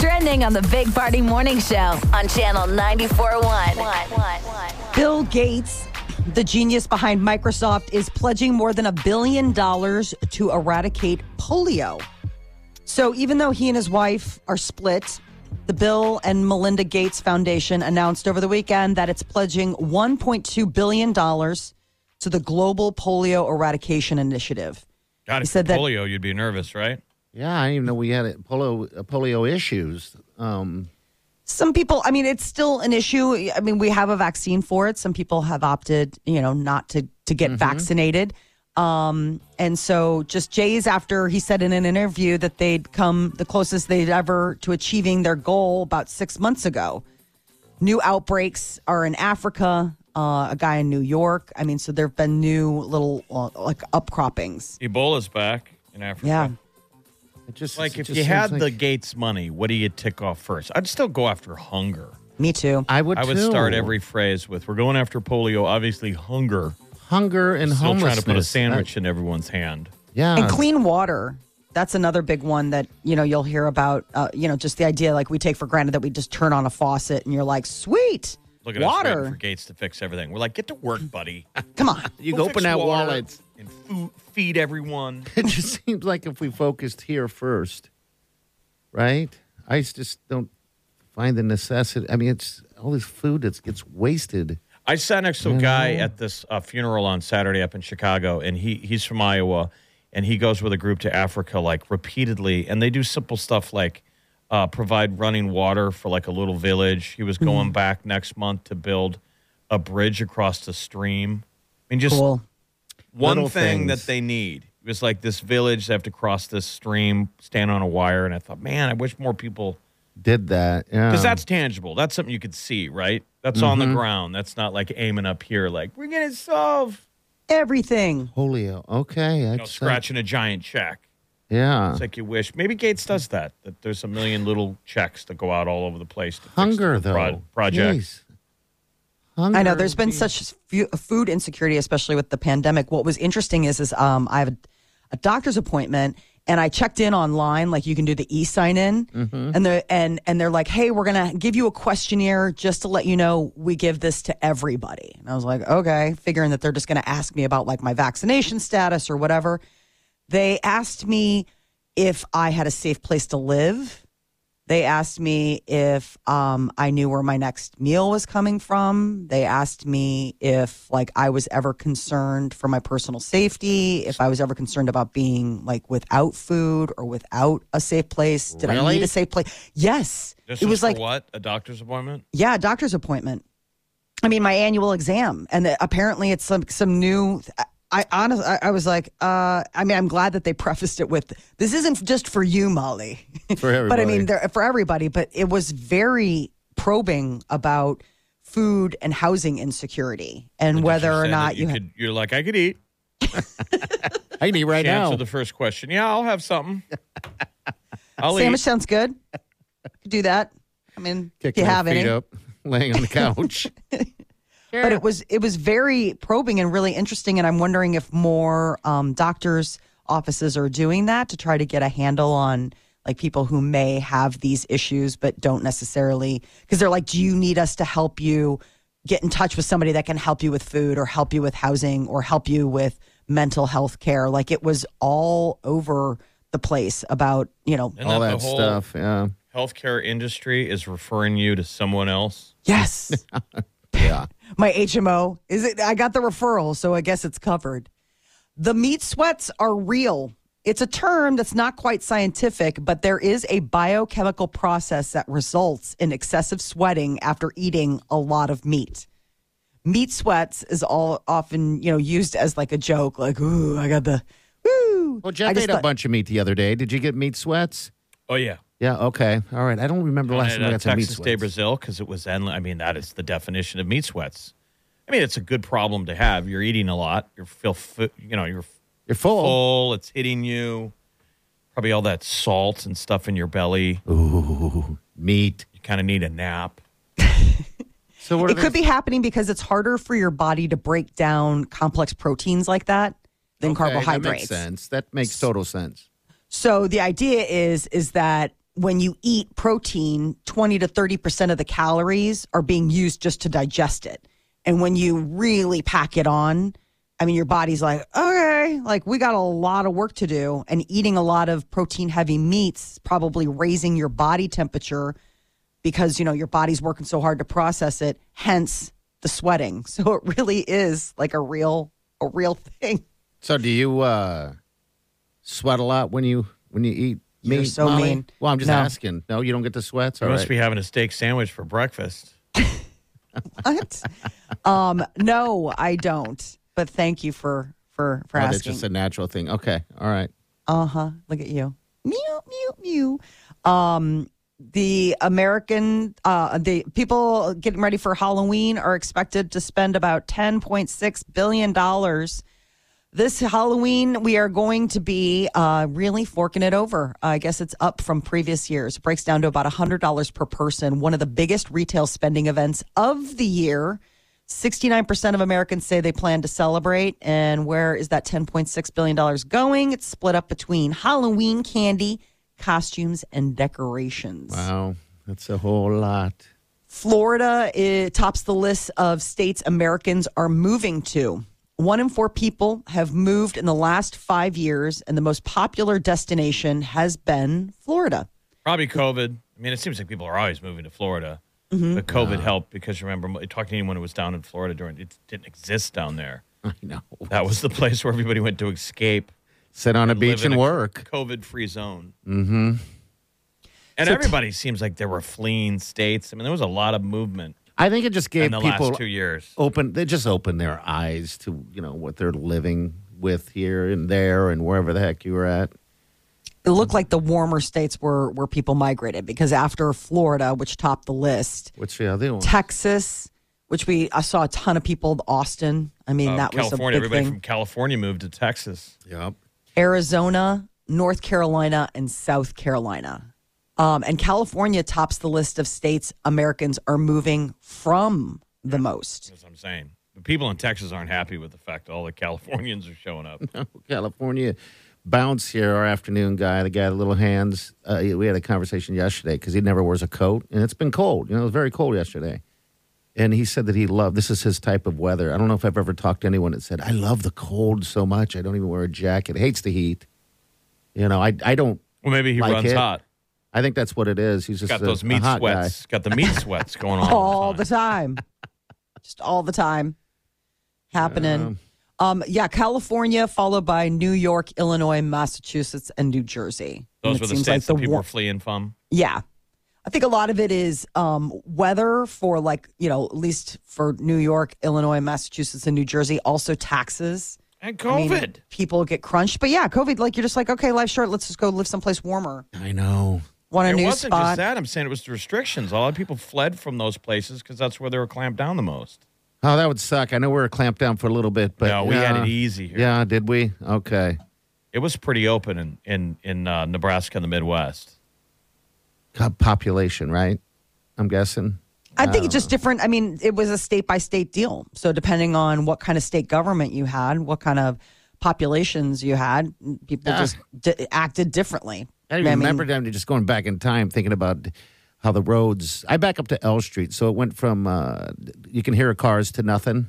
Trending on the Big Party Morning Show on Channel 94.1. Bill Gates, the genius behind Microsoft, is pledging more than a billion dollars to eradicate polio. So even though he and his wife are split, the Bill and Melinda Gates Foundation announced over the weekend that it's pledging $1.2 billion to the Global Polio Eradication Initiative. God, He if said that- polio, you'd be nervous, right? Yeah, I didn't even know we had polio uh, polio issues. Um, Some people, I mean, it's still an issue. I mean, we have a vaccine for it. Some people have opted, you know, not to to get vaccinated. Um, and so just Jays after he said in an interview that they'd come the closest they'd ever to achieving their goal about six months ago. New outbreaks are in Africa, uh, a guy in New York. I mean, so there have been new little uh, like upcroppings. Ebola's back in Africa. Yeah. It just Like it if just you had like- the Gates money, what do you tick off first? I'd still go after hunger. Me too. I would I would too. start every phrase with "We're going after polio." Obviously, hunger. hunger and Still trying to put a homelessness. sandwich in everyone's hand. Yeah, and clean water that's another big one that you know you'll hear about uh, you know just the idea like we take for granted that we just turn on a faucet and you're like sweet Look at us water waiting for Gates to fix everything. We're like, get to work, buddy. come on you Go go open that water wallet. And food, feed everyone. It just seems like if we focused here first, right? I just don't find the necessity. I mean, it's all this food that gets wasted. I sat next to a guy at this uh, funeral on Saturday up in Chicago, and he he's from Iowa, and he goes with a group to Africa like repeatedly, and they do simple stuff like uh, provide running water for like a little village. He was going back next month to build a bridge across the stream. I mean, just cool one thing things. that they need. It was like this village, they have to cross this stream, stand on a wire, and I thought, man, I wish more people Did that? Yeah, because that's tangible. That's something you could see, right? That's on the mm-hmm. ground. That's not like aiming up here, like we're gonna solve, everything polio. Okay, you know, scratching a giant check. Yeah, It's like you wish. Maybe Gates does that. That there's a million little checks that go out all over the place. To fix hunger the though. pro- project. Jeez. Hunger. i know there's been be- such food insecurity especially with the pandemic what was interesting is is um, i have a, a doctor's appointment and i checked in online like you can do the e-sign in and they're and and they're like hey we're gonna give you a questionnaire just to let you know we give this to everybody and i was like okay figuring that they're just gonna ask me about like my vaccination status or whatever they asked me if I had a safe place to live. They asked me if um, I knew where my next meal was coming from. They asked me if like I was ever concerned for my personal safety, if I was ever concerned about being like without food or without a safe place. Did I Really? need a safe place? Yes. This it was for like what a doctor's appointment. yeah, doctor's appointment. I mean, my annual exam, and the, apparently it's some some new. I honestly, I, I was like, uh, I mean, I'm glad that they prefaced it with, "This isn't just for you, Molly." For but I everybody. mean, for everybody. But it was very probing about food and housing insecurity and Did whether or not you. you had- could. You're like, I could eat. I can eat right She now. answered the first question. Yeah, I'll have something. I'll sandwich eat. sounds good. Could do that. I mean, Kick do you have feet any? up, laying on the couch. But it was it was very probing and really interesting and i'm wondering if more um, doctors offices are doing that to try to get a handle on like people who may have these issues but don't necessarily because they're like do you need us to help you get in touch with somebody that can help you with food or help you with housing or help you with mental health care like it was all over the place about you know Isn't All the that stuff. Yeah. Healthcare industry is referring you to someone else. yes Yeah. my HMO. Is it? I got the referral, so I guess it's covered. The meat sweats are real. It's a term that's not quite scientific, but there is a biochemical process that results in excessive sweating after eating a lot of meat. Meat sweats is all often, you know, used as like a joke, like, ooh, I got the woo. Well, I Jeff just ate a thought- bunch of meat the other day. Did you get meat sweats? Oh yeah. Yeah. Okay. All right. I don't remember last time I uh, got some meat Texas de sweats. Brazil because it was endless. I mean, that is the definition of meat sweats. I mean, it's a good problem to have. You're eating a lot. You feel, fu- you know, you're You're full. full. It's hitting you. Probably all that salt and stuff in your belly. Ooh, meat. You kind of need a nap. So what are It they- could be happening because it's harder for your body to break down complex proteins like that than Okay, carbohydrates. That makes sense. That makes total sense. So the idea is is that when you eat protein, 20 to 30% of the calories are being used just to digest it. And when you really pack it on, I mean your body's like, "Okay, like we got a lot of work to do." And eating a lot of protein heavy meats probably raising your body temperature because, you know, your body's working so hard to process it, hence the sweating. So it really is like a real a real thing. So do you uh, sweat a lot when you when you eat You're so Molly? mean. Well, I'm just No. asking. No, you don't get the sweats. You All must right. be having a steak sandwich for breakfast. What? um, no, I don't. But thank you for for for Oh, that's asking. just a natural thing. Okay. All right. Uh huh. Look at you. Mew mew mew. Um, the American, uh, the people getting ready for Halloween are expected to spend about ten point six billion dollars. This Halloween, we are going to be uh, really forking it over. I guess it's up from previous years. It breaks down to about $100 per person, one of the biggest retail spending events of the year. 69% of Americans say they plan to celebrate. And where is that $10.6 billion going? It's split up between Halloween candy, costumes, and decorations. Wow. That's a whole lot. Florida it tops the list of states Americans are moving to. One in four people have moved in the last five years, and the most popular destination has been Florida. Probably COVID. I mean, it seems like people are always moving to Florida. Mm-hmm. But COVID helped because remember, talking to anyone who was down in Florida during it didn't exist down there. I know. That was the place where everybody went to escape. Sit on a beach and a work. COVID-free zone. Mm-hmm. And So t- everybody seems like they were fleeing states. I mean, there was a lot of movement I think it just gave the people last two years. open. They just opened their eyes to you know what they're living with here and there and wherever the heck you were at. It looked like the warmer states were where people migrated because after Florida, which topped the list, What's the other one? Texas, which we I saw a ton of people. Austin, I mean Uh, that was a California, everybody thing. from California moved to Texas. Yep. Arizona, North Carolina, and South Carolina. Um, and California tops the list of states Americans are moving from the most. That's what I'm saying. The people in Texas aren't happy with the fact all the Californians are showing up. California bounce here, our afternoon guy, the guy with little hands. Uh, we had a conversation yesterday because he never wears a coat, and it's been cold. You know, it was very cold yesterday. And he said that he loved this is his type of weather. I don't know if I've ever talked to anyone that said, I love the cold so much. I don't even wear a jacket. Hates the heat. You know, I I don't Well, maybe he Like runs it. hot. I think that's what it is. He's just Got a, those a meat hot sweats. Got the meat sweats going on all the time. Just all the time happening. Um, yeah, California, followed by New York, Illinois, Massachusetts, and New Jersey. Those it were the seems states the that people wa- were fleeing from. Yeah. I think a lot of it is um, weather for like, you know, at least for New York, Illinois, Massachusetts, and New Jersey. Also taxes. And I mean, COVID. people get crunched. But yeah, COVID, like you're just like, okay, life's short. Let's just go live someplace warmer. I know. Want a it new wasn't spot? just that. I'm saying it was the restrictions. A lot of people fled from those places because that's where they were clamped down the most. Oh, that would suck. I know we were clamped down for a little bit, but no, we had it easy here. Yeah, did we? Okay. It was pretty open in in in uh, Nebraska and the Midwest. Co- Population, right? I'm guessing. I think it's just different. I mean, it was a state by state deal. So depending on what kind of state government you had, what kind of populations you had, people Yeah. just d- acted differently. I remember them just going back in time, thinking about how the roads. I back up to L Street, so it went from uh, you can hear cars to nothing,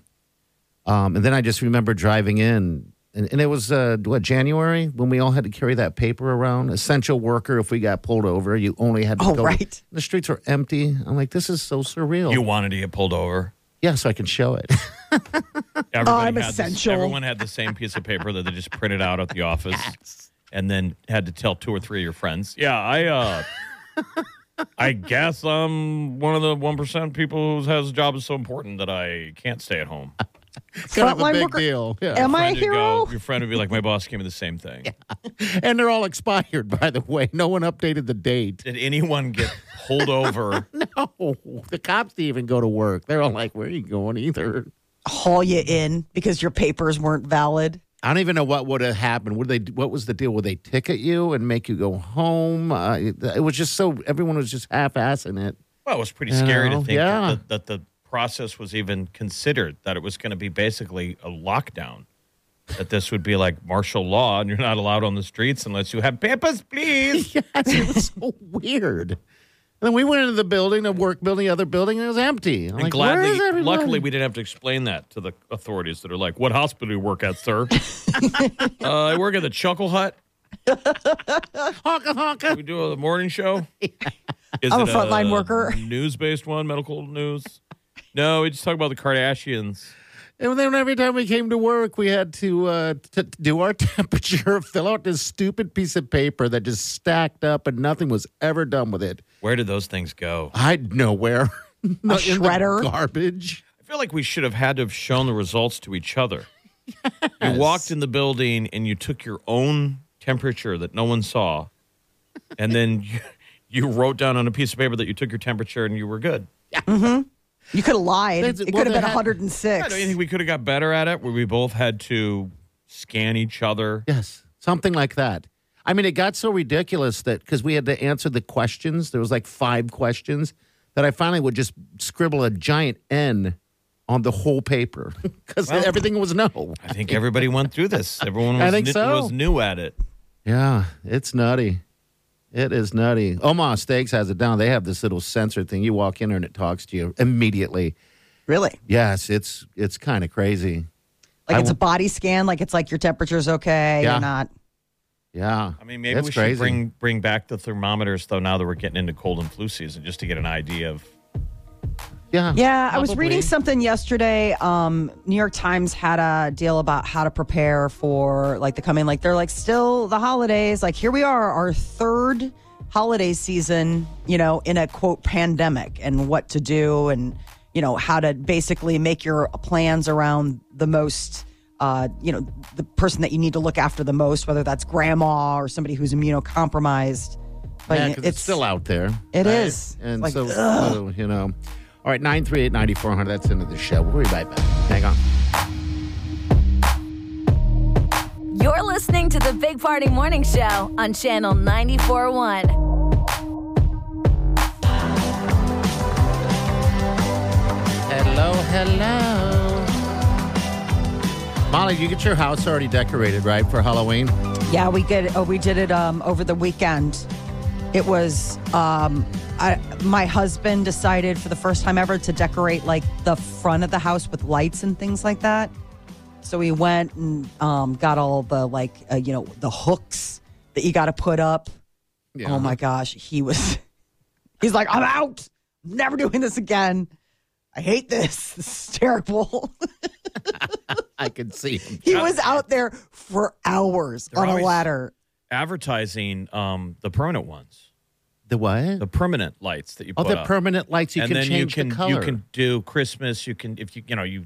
um, and then I just remember driving in, and, and it was uh, what January when we all had to carry that paper around. Essential worker, if we got pulled over, you only had to Oh, go. right. The streets were empty. I'm like, this is so surreal. You wanted to get pulled over. yeah, so I can show it. Everybody I'm had this- essential. everyone had the same piece of paper that they just printed out at the office, and then had to tell two or three of your friends. Yeah, I. uh I guess I'm one of the one percent people who has a job is so important that I can't stay at home. kind of a big worker- deal. Yeah. Am I a hero? Go, your friend would be like, my boss gave me the same thing. and they're all expired, by the way. No one updated the date. Did anyone get pulled over? No, the cops didn't even go to work. They're all like, "Where are you going?" Either. Haul you in because your papers weren't valid. I don't even know what would have happened. Would they? What was the deal? Would they ticket you and make you go home? Uh, it, it was just so everyone was just half-assing it. Well, it was pretty You scary know, to think yeah. that, that the process was even considered, that it was going to be basically a lockdown. That this would be like martial law and you're not allowed on the streets unless you have papers, please. Yes, it was so weird. And then we went into the building, the work building, the other building, and it was empty. I'm And like, gladly, is everyone? luckily, we didn't have to explain that to the authorities that are like, "What hospital do you work at, sir?" uh, I work at the Chuckle Hut. honka honka. We do a morning show. Is I'm a frontline worker. News-based one, medical news. No, we just talk about the Kardashians. And then every time we came to work, we had to, uh, to do our temperature, fill out this stupid piece of paper that just stacked up, and nothing was ever done with it. Where did those things go? I nowhere. Not in the shredder? garbage. I feel like we should have had to have shown the results to each other. You walked in the building and you took your own temperature that no one saw, and then you, you wrote down on a piece of paper that you took your temperature and you were good. You could have lied. That's- it well, could have been had- 106. I don't you think we could have got better at it, where we both had to scan each other. Yes, something like that. I mean, it got so ridiculous that because we had to answer the questions, there was like five questions that I finally would just scribble a giant N on the whole paper because Well- everything was no. I think everybody went through this. Everyone was, I think new, so. was new at it. Yeah, it's nutty. It is nutty. Omaha Steaks has it down. They have this little sensor thing. You walk in there and it talks to you immediately. really? Yes, it's it's kind of crazy. Like I it's a w- body scan. Like it's like your temperature's okay. Yeah. You're not. Yeah, I mean, maybe That's we should crazy. bring bring back the thermometers though. Now that we're getting into cold and flu season, just to get an idea of. Yeah, Yeah, I was reading something yesterday. Um, New York Times had a deal about how to prepare for like the coming. Like they're like still the holidays. Like here we are, our third holiday season. You know, in a quote pandemic, and what to do, and you know how to basically make your plans around the most. Uh, you know, the person that you need to look after the most, whether that's grandma or somebody who's immunocompromised. But Yeah, 'cause it's, still out there. It It is. is, And Like, so, so, you know. All right, 938 9400. That's the end of the show. We'll be right back. Hang on. You're listening to the Big Party Morning Show on Channel 94.1. Hello, hello. Molly, you get your house already decorated, right, for Halloween? Yeah, we get. Oh, we did it um, over the weekend. It was. Um, I, my husband decided for the first time ever to decorate like the front of the house with lights and things like that. So we went and um, got all the like uh, you know the hooks that you got to put up. Yeah. Oh my gosh, he was. He's like, I'm out. Never doing this again. I hate this. This is terrible. I can see him. he was out there for hours They're on a ladder. advertising um, the permanent ones, The what? the permanent lights that you oh, put the up. permanent lights. You and can then change you can the color. you can do Christmas. You can if you you know you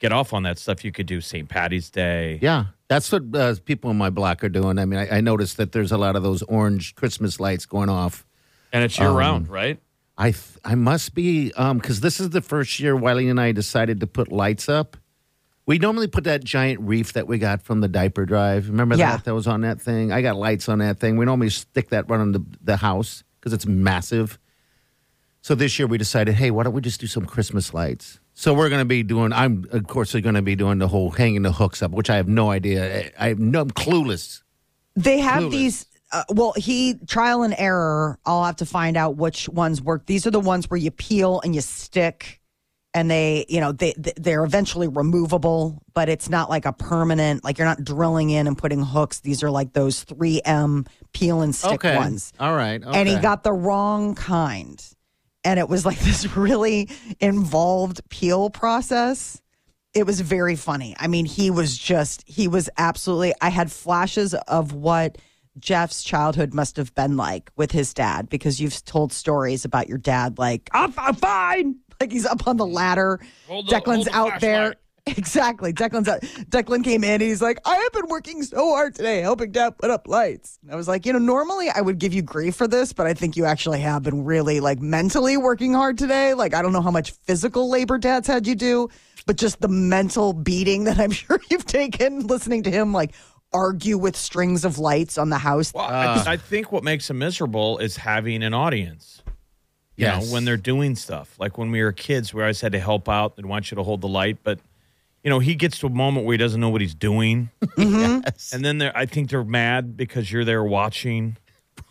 get off on that stuff. You could do St. Patty's Day. Yeah, that's what uh, people in my block are doing. I mean, I, I noticed that there's a lot of those orange Christmas lights going off. and it's year Um, round, right? I th- I must be um because this is the first year Wiley and I decided to put lights up. We normally put that giant reef that we got from the diaper drive. Remember Yeah. that? That was on that thing. I got lights on that thing. We normally stick that right on the, the house because it's massive. So this year we decided, hey, why don't we just do some Christmas lights? So we're going to be doing. I'm of course going to be doing the whole hanging the hooks up, which I have no idea. I, I have no, I'm clueless. They have Clueless. these. Uh, well, he trial and error. I'll have to find out which ones work. These are the ones where you peel and you stick, and they, you know, they they- they're eventually removable, but it's not like a permanent. Like you're not drilling in and putting hooks. These are like those 3M peel and stick okay, ones. all right. And he got the wrong kind, and it was like this really involved peel process it was very funny. I mean, he was just, he was absolutely, I had flashes of what Jeff's childhood must have been like with his dad because you've told stories about your dad, like, I'm, I'm fine. Like he's up on the ladder. Hold the- Declan's hold the out there. flashlight. Exactly. Declan's out. Declan came in and he's like, I have been working so hard today helping dad put up lights. And I was like, you know, normally I would give you grief for this, but I think you actually have been really like mentally working hard today. Like, I don't know how much physical labor dad's had you do, but just the mental beating that I'm sure you've taken listening to him like argue with strings of lights on the house. Well, I, uh. I think what makes him miserable is having an audience. You Yes. know, when they're doing stuff. Like when we were kids, we always had to help out and want you to hold the light. But, you know, he gets to a moment where he doesn't know what he's doing. Mm-hmm. Yes. And then they're, I think they're mad because you're there watching.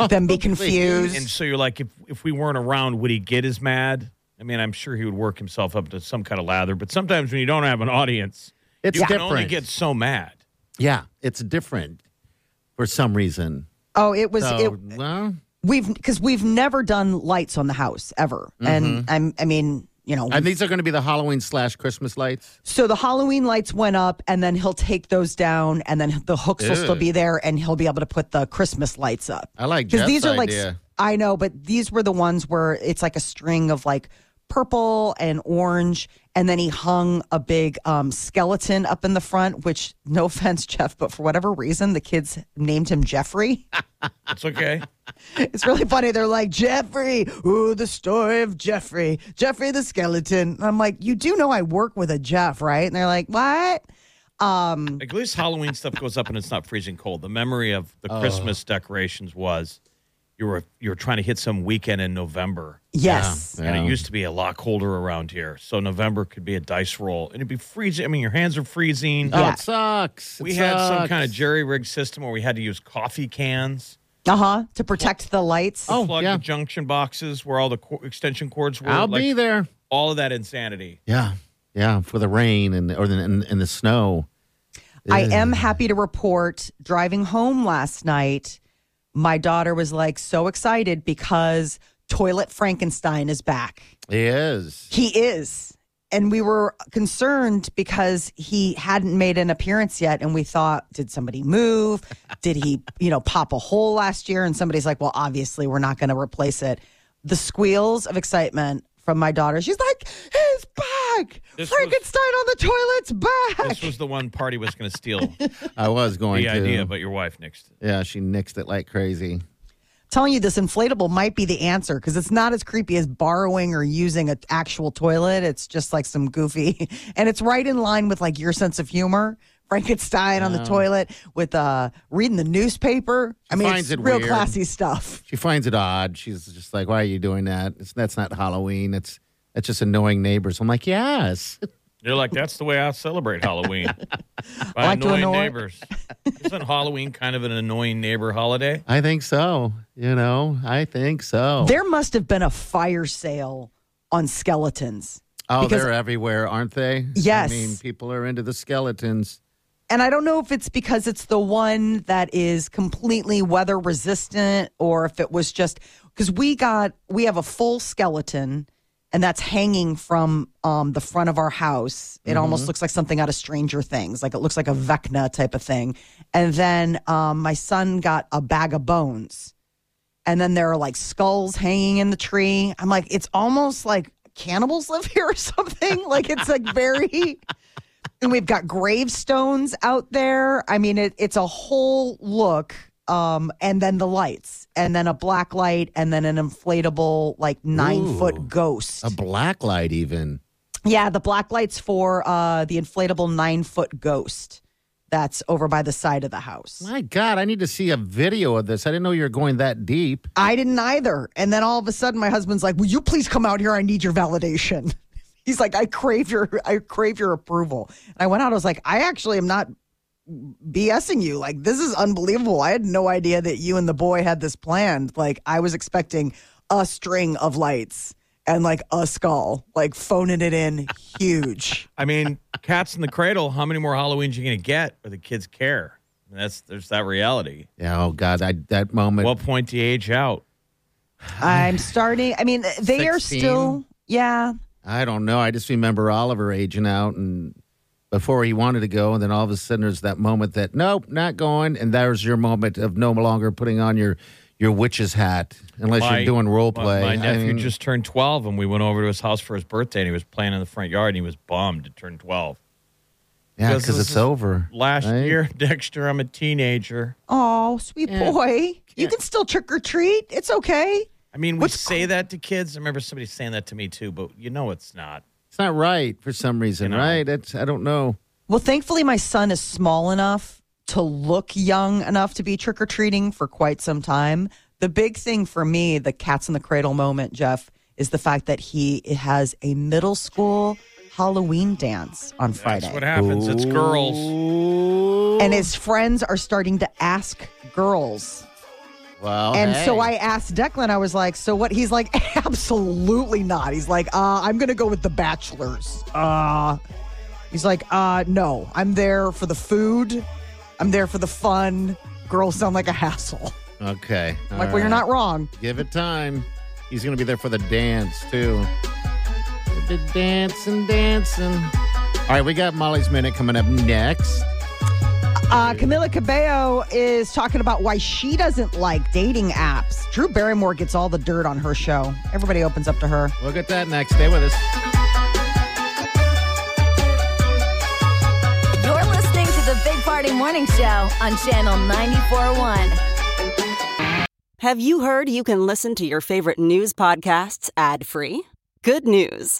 Them be confused. And so you're like, if, if we weren't around, would he get as mad? I mean, I'm sure he would work himself up to some kind of lather. But sometimes when you don't have an audience, It's you can different. only get so mad. yeah, it's different for some reason. oh, it was So, it, well, we've because we've never done lights on the house ever. And mm-hmm. I'm I mean, you know, and these are going to be the Halloween slash Christmas lights. So the Halloween lights went up, and then he'll take those down, and then the hooks will still be there, and he'll be able to put the Christmas lights up. I like because these are like. I know, but these were the ones where it's like a string of like purple and orange, and then he hung a big um, skeleton up in the front. Which, no offense, Jeff, but for whatever reason, the kids named him Jeffrey. It's okay. It's really funny. They're like, Jeffrey, ooh, the story of Jeffrey, Jeffrey the skeleton. And I'm like, you do know I work with a Jeff, right? And they're like, what? Um, At least Halloween stuff goes up and it's not freezing cold. The memory of the Christmas decorations was you were you were trying to hit some weekend in November. yes. Yeah. And it used to be a lot colder around here. So November could be a dice roll. And it'd be freezing. I mean, your hands are freezing. Oh, Yeah. it sucks. It we had some kind of jerry rig system where we had to use coffee cans Uh huh. To protect the lights. Oh, plug yeah. the junction boxes where all the co- extension cords were. I'll like, be there. All of that insanity. Yeah, yeah, for the rain and or the and, and the snow. I am happy to report driving home last night, my daughter was like so excited because Toilet Frankenstein is back. He is. He is. And we were concerned because he hadn't made an appearance yet. And we thought, did somebody move? Did he, you know, pop a hole last year? And somebody's like, well, obviously, we're not going to replace it. The squeals of excitement from my daughter. She's like, he's back. This was- Frankenstein on the toilet's back. This was the one party was going to steal I was going the to. idea, but your wife nixed it. yeah, she nixed it like crazy. telling you this inflatable might be the answer because it's not as creepy as borrowing or using an actual toilet. It's just like some goofy, and it's right in line with like your sense of humor. Frankenstein on the toilet with uh reading the newspaper. I mean, finds it's it real weird. classy stuff. She finds it odd. She's just like, "Why are you doing that? It's, that's not Halloween. It's that's just annoying neighbors." I'm like, "Yes." You're like, that's the way I celebrate Halloween. By like to annoying annoy- neighbors. Isn't Halloween kind of an annoying neighbor holiday? I think so. You know, I think so. There must have been a fire sale on skeletons. oh, because- they're everywhere, aren't they? Yes. I mean, people are into the skeletons. And I don't know if it's because it's the one that is completely weather resistant or if it was just because we got, we have a full skeleton and that's hanging from um, the front of our house. It almost looks like something out of Stranger Things. Like it looks like a Vecna type of thing. And then um, my son got a bag of bones. And then there are like skulls hanging in the tree. I'm like, it's almost like cannibals live here or something. like it's like very and we've got gravestones out there. I mean, it, it's a whole look. Um, and then the lights, and then a black light, and then an inflatable like nine Ooh. foot ghost. A black light, even. yeah, the black lights for uh, the inflatable nine foot ghost that's over by the side of the house. My God, I need to see a video of this. I didn't know you were going that deep. I didn't either. And then all of a sudden, my husband's like, "Will you please come out here? I need your validation." He's like, "I crave your, I crave your approval." And I went out. I was like, "I actually am not BSing you. Like, this is unbelievable. I had no idea that you and the boy had this planned. Like, I was expecting a string of lights and like a skull, like phoning it in huge. I mean, cats in the cradle. How many more Halloweens are you going to get where the kids care? I mean, that's there's that reality. Yeah, oh God, I, that moment. What point do you age out? I'm starting. I mean, they are still, yeah. I don't know. I just remember Oliver aging out and before he wanted to go, and then all of a sudden there's that moment that nope, not going, and there's your moment of no longer putting on your your witch's hat unless My- you're doing role my- play. My, I nephew mean, just turned 12, and we went over to his house for his birthday, and he was playing in the front yard, and he was bummed to turn 12. Yeah, Because because it's over. Last right? year, Dexter, I'm a teenager. Oh, sweet Yeah. boy. You can still trick or treat. It's okay. I mean, we What's say that to kids. I remember somebody saying that to me too, but you know it's not. It's not right for some reason, You know. right? It's, I don't know. Well, thankfully, my son is small enough to look young enough to be trick or treating for quite some time. The big thing for me, the cats in the cradle moment, Jeff, is the fact that he has a middle school Halloween dance on Friday. That's what happens. It's girls. and his friends are starting to ask girls. Well, And so. I asked Declan, I was like, so what? He's like, absolutely not. He's like, uh, I'm going to go with the bachelors. Uh, he's like, uh, no, I'm there for the food. I'm there for the fun. Girls sound like a hassle. Okay. I'm like, all well, you're not wrong. Give it time. He's going to be there for the dance, too. The dancing, dancing. All right, we got Molly's Minute coming up next. Uh, Camila Cabello is talking about why she doesn't like dating apps. Drew Barrymore gets all the dirt on her show. Everybody opens up to her. We'll get that next. Stay with us. You're listening to the Big Party Morning Show on Channel 94.1. Have you heard you can listen to your favorite news podcasts ad free? Good news!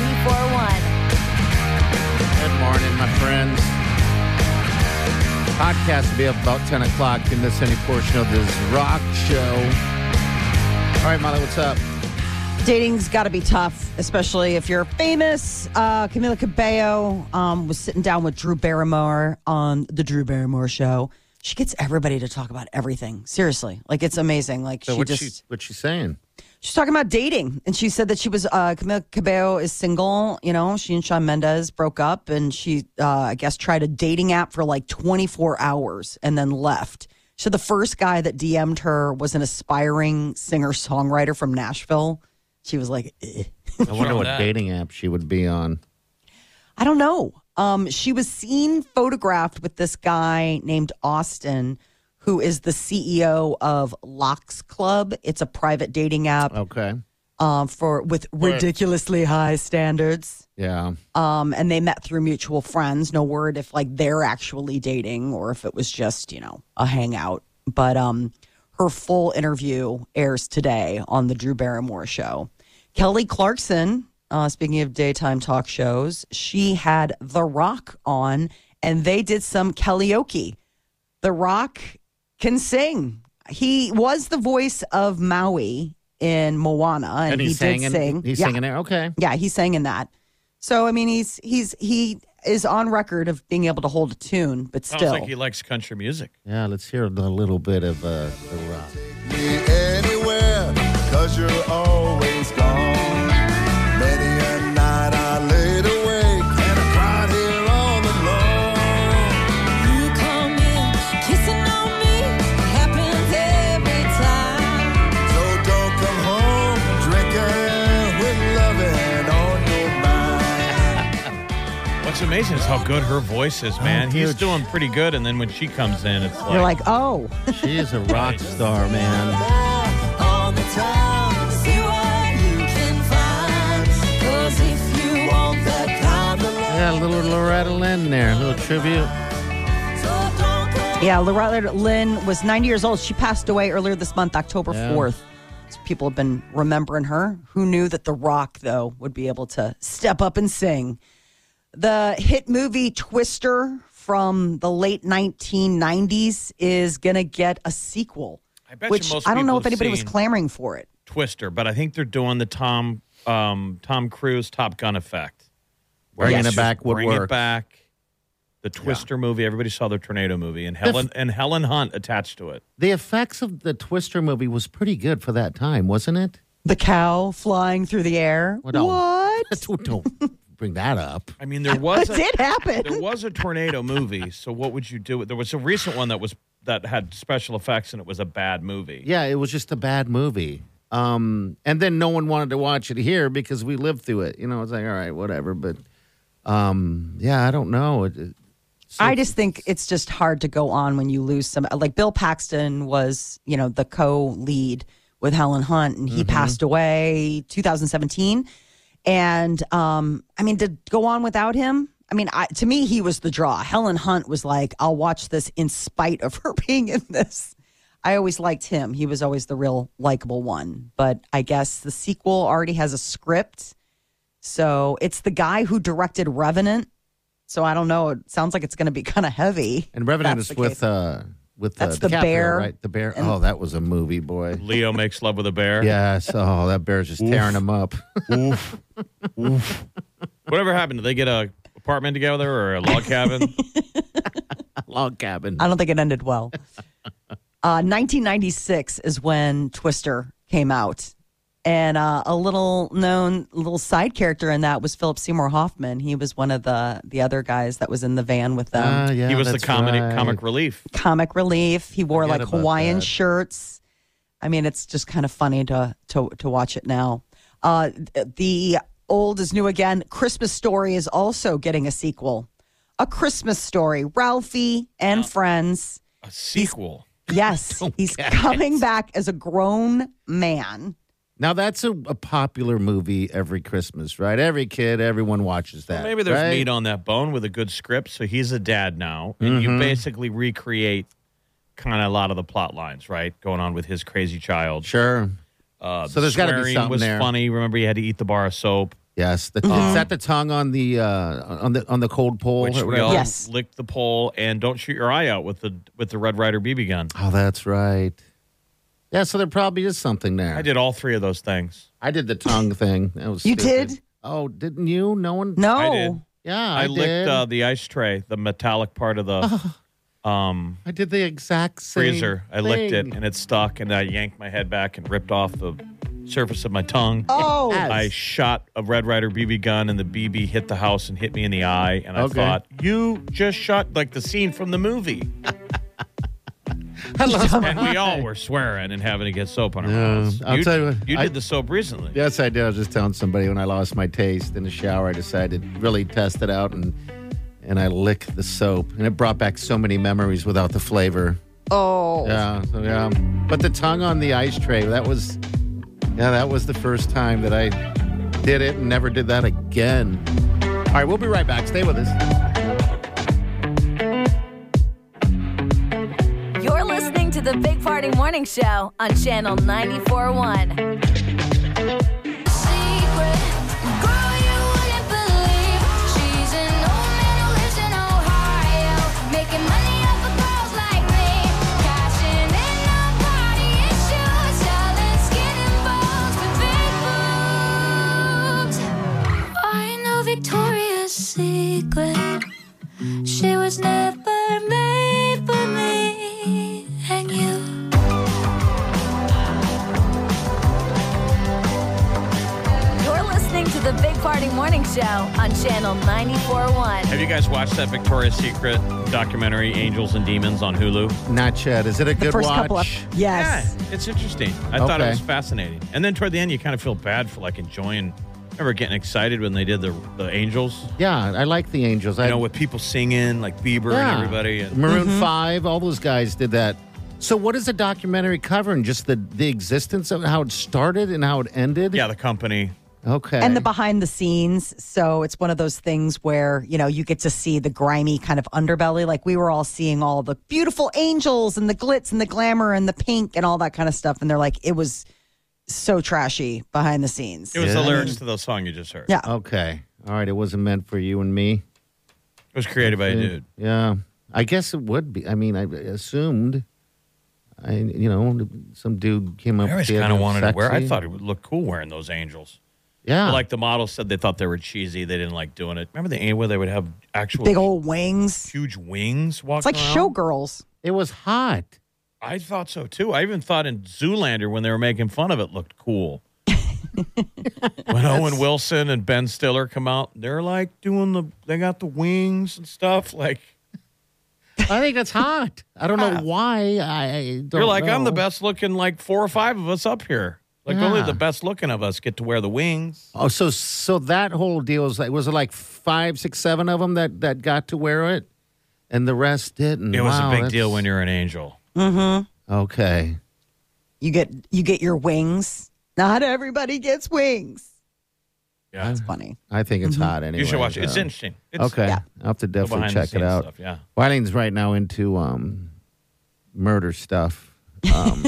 94.1. Good morning, my friends. Podcast will be up about 10 o'clock. You can miss any portion of this rock show. All right, Molly, what's up? Dating's got to be tough, especially if you're famous. Uh, Camila Cabello um, was sitting down with Drew Barrymore on the Drew Barrymore show. She gets everybody to talk about everything. Seriously, like it's amazing. Like So she what's just she, what's she saying? She's talking about dating, and she said that she was uh, Camila Cabello is single. You know, she and Shawn Mendes broke up, and she uh, I guess tried a dating app for like 24 hours and then left. So the first guy that DM'd her was an aspiring singer songwriter from Nashville. She was like. Eh. I wonder what dating app she would be on. I don't know. Um, she was seen photographed with this guy named Austin, who is the CEO of Lox Club. It's a private dating app Okay. um, for with ridiculously high standards. Yeah. Um, and they met through mutual friends. No word if like they're actually dating or if it was just you know a hangout. But um, her full interview airs today on the Drew Barrymore show. Kelly Clarkson, uh, speaking of daytime talk shows, she had The Rock on, and they did some karaoke. The Rock can sing. He was the voice of Maui in Moana, and, And he he's did singing. sing. He's Yeah. singing it. Okay. Yeah, he's sang in that. So I mean, he's he's he is on record of being able to hold a tune, but Sounds still, like he likes country music. Yeah, let's hear a little bit of uh, the rock. Amazing is how good her voice is, oh, man. He's doing pretty good, and then when she comes in, it's like, you're like, oh, She is a rock star, man. All the time. See what you can find. 'Cause if you want that kind of love, Yeah, a little Loretta Lynn there, a little tribute. so don't come Yeah, Loretta Lynn was 90 years old. She passed away earlier this month, October 4th. So people have been remembering her. Who knew that The Rock, though, would be able to step up and sing? The hit movie Twister from the late 1990s is going to get a sequel. I bet you which most I don't know if anybody was clamoring for it. Twister, but I think they're doing the Tom um, Tom Cruise Top Gun effect. Bringing It's it back would bring work. it back. The Twister movie. Everybody saw the tornado movie, and Helen and Helen Hunt attached to it. The effects of the Twister movie was pretty good for that time, wasn't it? The cow flying through the air. Well, don't- What? Don't bring that up. I mean, there was It a, did happen. There was a tornado movie. So what would you do? There was a recent one that was that had special effects, and it was a bad movie. Yeah, it was just a bad movie. Um, and then no one wanted to watch it here because we lived through it. You know, it's like, all right, whatever. But um, yeah, I don't know. It, it- I just think it's just hard to go on when you lose some. Like Bill Paxton was, you know, the co-lead with Helen Hunt, and he passed away 2017. And um, I mean, to go on without him, I mean, I, to me, he was the draw. Helen Hunt was like, I'll watch this in spite of her being in this. I always liked him. He was always the real likable one. But I guess the sequel already has a script. So it's the guy who directed Revenant. So I don't know. It sounds like it's going to be kind of heavy. and Revenant is with uh, with That's uh, the DiCaprio, bear. right? The bear. And- oh, that was a movie, boy. Leo makes love with a bear. Yes. Oh, that bear's just tearing him up. Oof. Oof. Whatever happened? Did they get a apartment together or a log cabin? Log cabin. I don't think it ended well. Uh, 1996 is when Twister came out. And uh, a little known little side character in that was Philip Seymour Hoffman. He was one of the the other guys that was in the van with them. Ah, yeah, he was the that's comedy right. comic relief. comic relief. He wore Forget like Hawaiian that. shirts. I mean, it's just kind of funny to to to watch it now. Uh, the old is new again. Christmas Story is also getting a sequel. A Christmas Story. Ralphie and friends. A sequel. Yes, he's coming back as a grown man. Now that's a, a popular movie every Christmas, right? Every kid, everyone watches that. Maybe there's right? meat on that bone with a good script. So he's a dad now, and you basically recreate kind of a lot of the plot lines, right? Going on with his crazy child. Sure. Uh, So there's gotta be swearing something was there. funny. Remember, he had to eat the bar of soap, Yes. The, Is that the tongue on the uh, on the on the cold pole? which we all Yes. lick the pole and don't shoot your eye out with the with the Red Ryder BB gun. Oh, that's right. Yeah. So there probably is something there. I did all three of those things. I did the tongue thing. That was You stupid. did? Oh, didn't you? No one. No, I did. Yeah, I, I, did. licked uh, the ice tray, the metallic part of the um, I did the exact same. freezer. I licked it thing. and it stuck, and I yanked my head back and ripped off the surface of my tongue. Oh, Yes. I shot a Red Ryder BB gun, and the BB hit the house and hit me in the eye. And I Okay. thought, you just shot like the scene from the movie. I lost my and we all were swearing and having to get soap on our Yeah, mouths. I'll you, tell you what, you I- did the soap recently. Yes, I did. I was just telling somebody when I lost my taste in the shower, I decided to really test it out and and I licked the soap, and it brought back so many memories without the flavor. oh, Yeah, so yeah. But the tongue on the ice tray, that was, yeah, that was the first time that I did it and never did that again. All right, we'll be right back. Stay with us. To the Big Party Morning Show on Channel 94.1. I know Victoria's Secret. She was never made for me listening to the Big Party Morning Show on Channel 94.1. Have you guys watched that Victoria's Secret documentary, Angels and Demons, on Hulu? Not yet. Is it a the good first watch? couple of yes. Yeah, it's interesting. I thought it Okay. was fascinating. And then toward the end, you kind of feel bad for like enjoying. Remember getting excited when they did the the Angels? Yeah, I like the Angels. I You know, with people singing like Bieber Yeah. and everybody. And Maroon Mm-hmm. Five, all those guys did that. So, what is the documentary covering? Just the the existence of how it started and how it ended? yeah, the company. Okay. and the behind the scenes. So it's one of those things where, you know, you get to see the grimy kind of underbelly. Like we were all seeing all the beautiful angels and the glitz and the glamour and the pink and all that kind of stuff. And they're like, it was so trashy behind the scenes. It was Yeah. the lyrics to the song you just heard. Yeah. okay. All right. It wasn't meant for you and me. It was created by a dude. Yeah. I guess it would be. I mean, I assumed. I, you know, some dude came up. I always with the kind of idea wanted to wear. I thought it would look cool wearing those angels. Yeah. But like the models said, they thought they were cheesy. They didn't like doing it. Remember the where they would have actual Big old wings. huge wings walking It's like around? showgirls. it was hot. I thought so too. I even thought in Zoolander when they were making fun of it looked cool. when Owen Wilson and Ben Stiller come out, they're like doing the. They got the wings and stuff. Like I think that's hot. I don't know why. I, I don't you're like, I'm the know. best looking. Like four or five of us up here. Like only the best looking of us get to wear the wings. Oh, so so that whole deal was like was it like five, six, seven of them that that got to wear it, and the rest didn't. It was Wow, a big that's- deal when you're an angel. Mm-hmm. Okay. You get you get your wings. Not everybody gets wings. Yeah, that's funny. I think it's hot anyway. you should watch it. It's interesting. It's Okay, Yeah. I'll have to definitely check it out. Stuff, yeah. Wileen's right now into um, murder stuff. Um,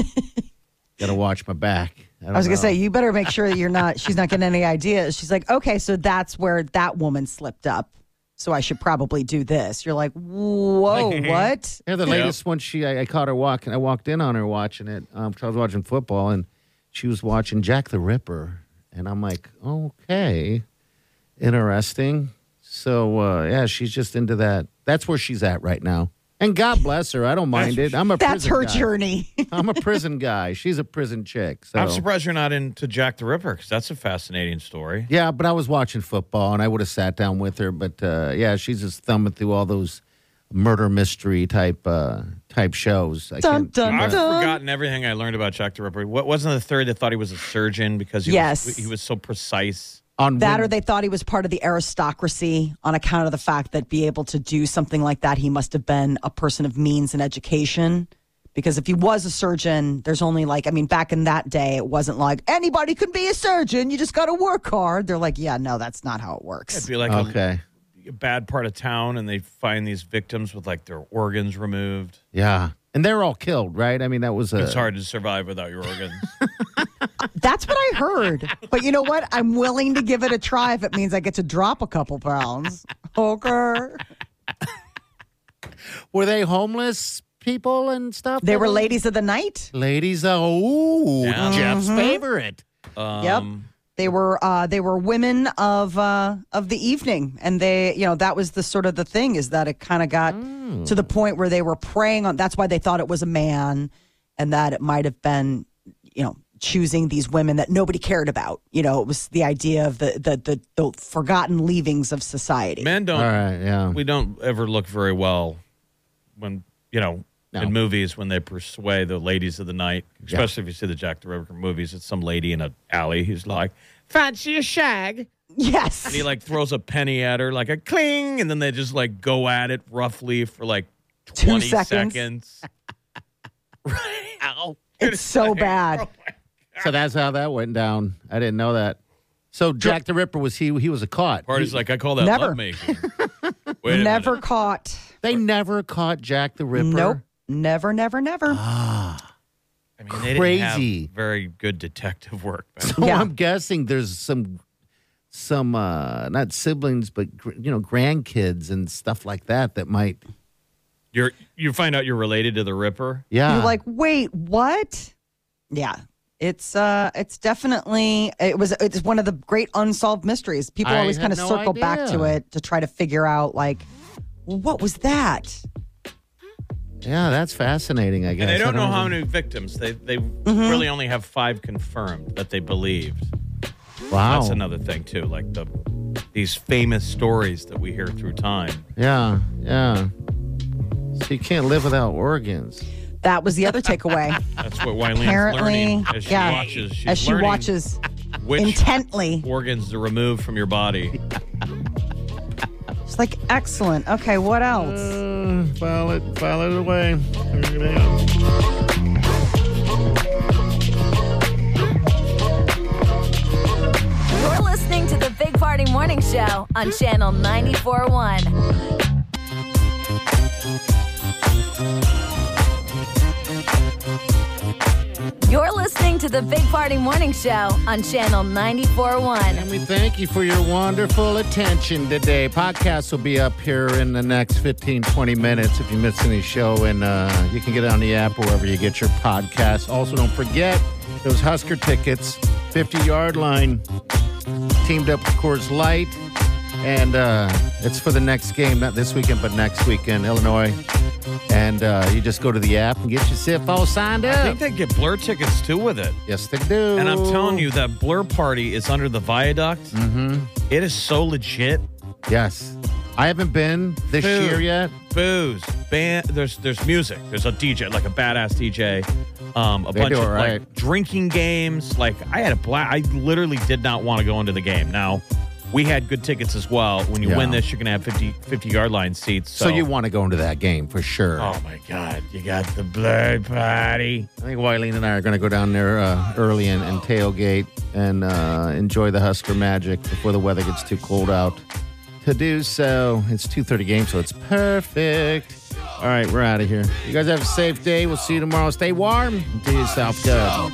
Got to watch my back. I, I was don't gonna say you better make sure that you're not. She's not getting any ideas. She's like, okay, so that's where that woman slipped up. So I should probably do this. You're like, whoa, what? Yeah, the Yeah. latest one. She, I, I caught her walking. I walked in on her watching it. Um, 'cause I was watching football, and she was watching Jack the Ripper, and I'm like, okay, interesting. So uh, yeah, she's just into that. That's where she's at right now. And God bless her. I don't mind it. I'm a That's her guy. journey. I'm a prison guy. She's a prison chick. So I'm surprised you're not into Jack the Ripper because that's a fascinating story. Yeah, but I was watching football, and I would have sat down with her. But uh, yeah, she's just thumbing through all those murder mystery type uh, type shows. I dun, dun, I've dun. forgotten everything I learned about Jack the Ripper. What wasn't the third that thought he was a surgeon because he Yes. was, he was so precise? On that when- or they thought he was part of the aristocracy on account of the fact that be able to do something like that, he must have been a person of means and education. Because if he was a surgeon, there's only like, I mean, back in that day, it wasn't like anybody can be a surgeon. You just got to work hard. They're like, yeah, no, that's not how it works. It'd be like okay. a, a bad part of town, and they find these victims with like their organs removed. Yeah, and they're all killed, right? I mean, that was a. It's hard to survive without your organs. That's what I heard. But you know what? I'm willing to give it a try if it means I get to drop a couple pounds. Okay. Were they homeless people and stuff? They were ladies of the night. Ladies, oh, Yeah. Jeff's favorite. Um, They were uh, they were women of uh, of the evening, and they you know that was the sort of the thing is that it kind of got to the point where they were preying on. That's why they thought it was a man, and that it might have been you know choosing these women that nobody cared about. You know, it was the idea of the the the, the forgotten leavings of society. Men don't. All right, yeah. We don't ever look very well when you know No. in movies when they persuade the ladies of the night, especially if you see the Jack the Ripper movies. It's some lady in an alley who's like, "Fancy a shag." Yes, And he like throws a penny at her, like a cling, and then they just like go at it roughly for like Two 20 seconds. seconds. right. Ow. it's so bad. Oh, so that's how that went down. I didn't know that. So Jack the Ripper was he? He was a caught. Party's He- like, I call that Never. lovemaking. Wait Never minute. caught. they never caught Jack the Ripper. Nope. Never, never, never. I mean, they Crazy. didn't have very good detective work. back So Yeah. I'm guessing there's some some uh not siblings but gr- you know grandkids and stuff like that that might You're you find out you're related to the Ripper. yeah You're like, wait, what? Yeah. It's uh it's definitely it was it's one of the great unsolved mysteries. People I always had kind of no circle back to idea. it to try to figure out like well, what was that? Yeah that's fascinating I guess And they I don't know how many victims. They they Mm-hmm. really only have five confirmed that they believed. wow That's another thing too. Like the these famous stories that we hear through time. yeah yeah so you can't live without organs That was the other takeaway. That's what Wileen's Apparently, learning as she yeah, watches. She's as she watches intently. organs to remove from your body. It's like excellent. Okay, what else? uh, file it file it away Figure it. You're listening to the Big Party Morning Show on Channel 94.1. You're listening to the Big Party Morning Show on Channel 94.1. And we thank you for your wonderful attention today. Podcasts will be up here in the next 15, 20 minutes if you miss any show. And uh, you can get it on the app or wherever you get your podcasts. Also, don't forget those Husker tickets, 50 yard line, teamed up with Coors Light. And uh, it's for the next game, not this weekend, but next weekend, Illinois. And uh, you just go to the app and get yourself all signed up. I think they get Blur tickets too with it. yes, they do. And I'm telling you, that Blur party is under the viaduct. Mm-hmm. is so legit. Yes. I haven't been this Dude. year yet. Booze, band. There's there's music. There's a DJ, like a badass DJ. Um, a They bunch of right. like drinking games. Like I had a blast. I literally did not want to go into the game. Now we had good tickets as well. When you Yeah. win this, you're gonna have 50, 50 yard line seats. So, So, you want to go into that game for sure. Oh my God! You got the Blur party. I think Wileen and I are going to go down there uh, early and, and tailgate and uh, enjoy the Husker magic before the weather gets too cold out. To do so, it's 2.30 game, so it's perfect. All right, we're out of here. You guys have a safe day. We'll see you tomorrow. Stay warm. Do yourself good.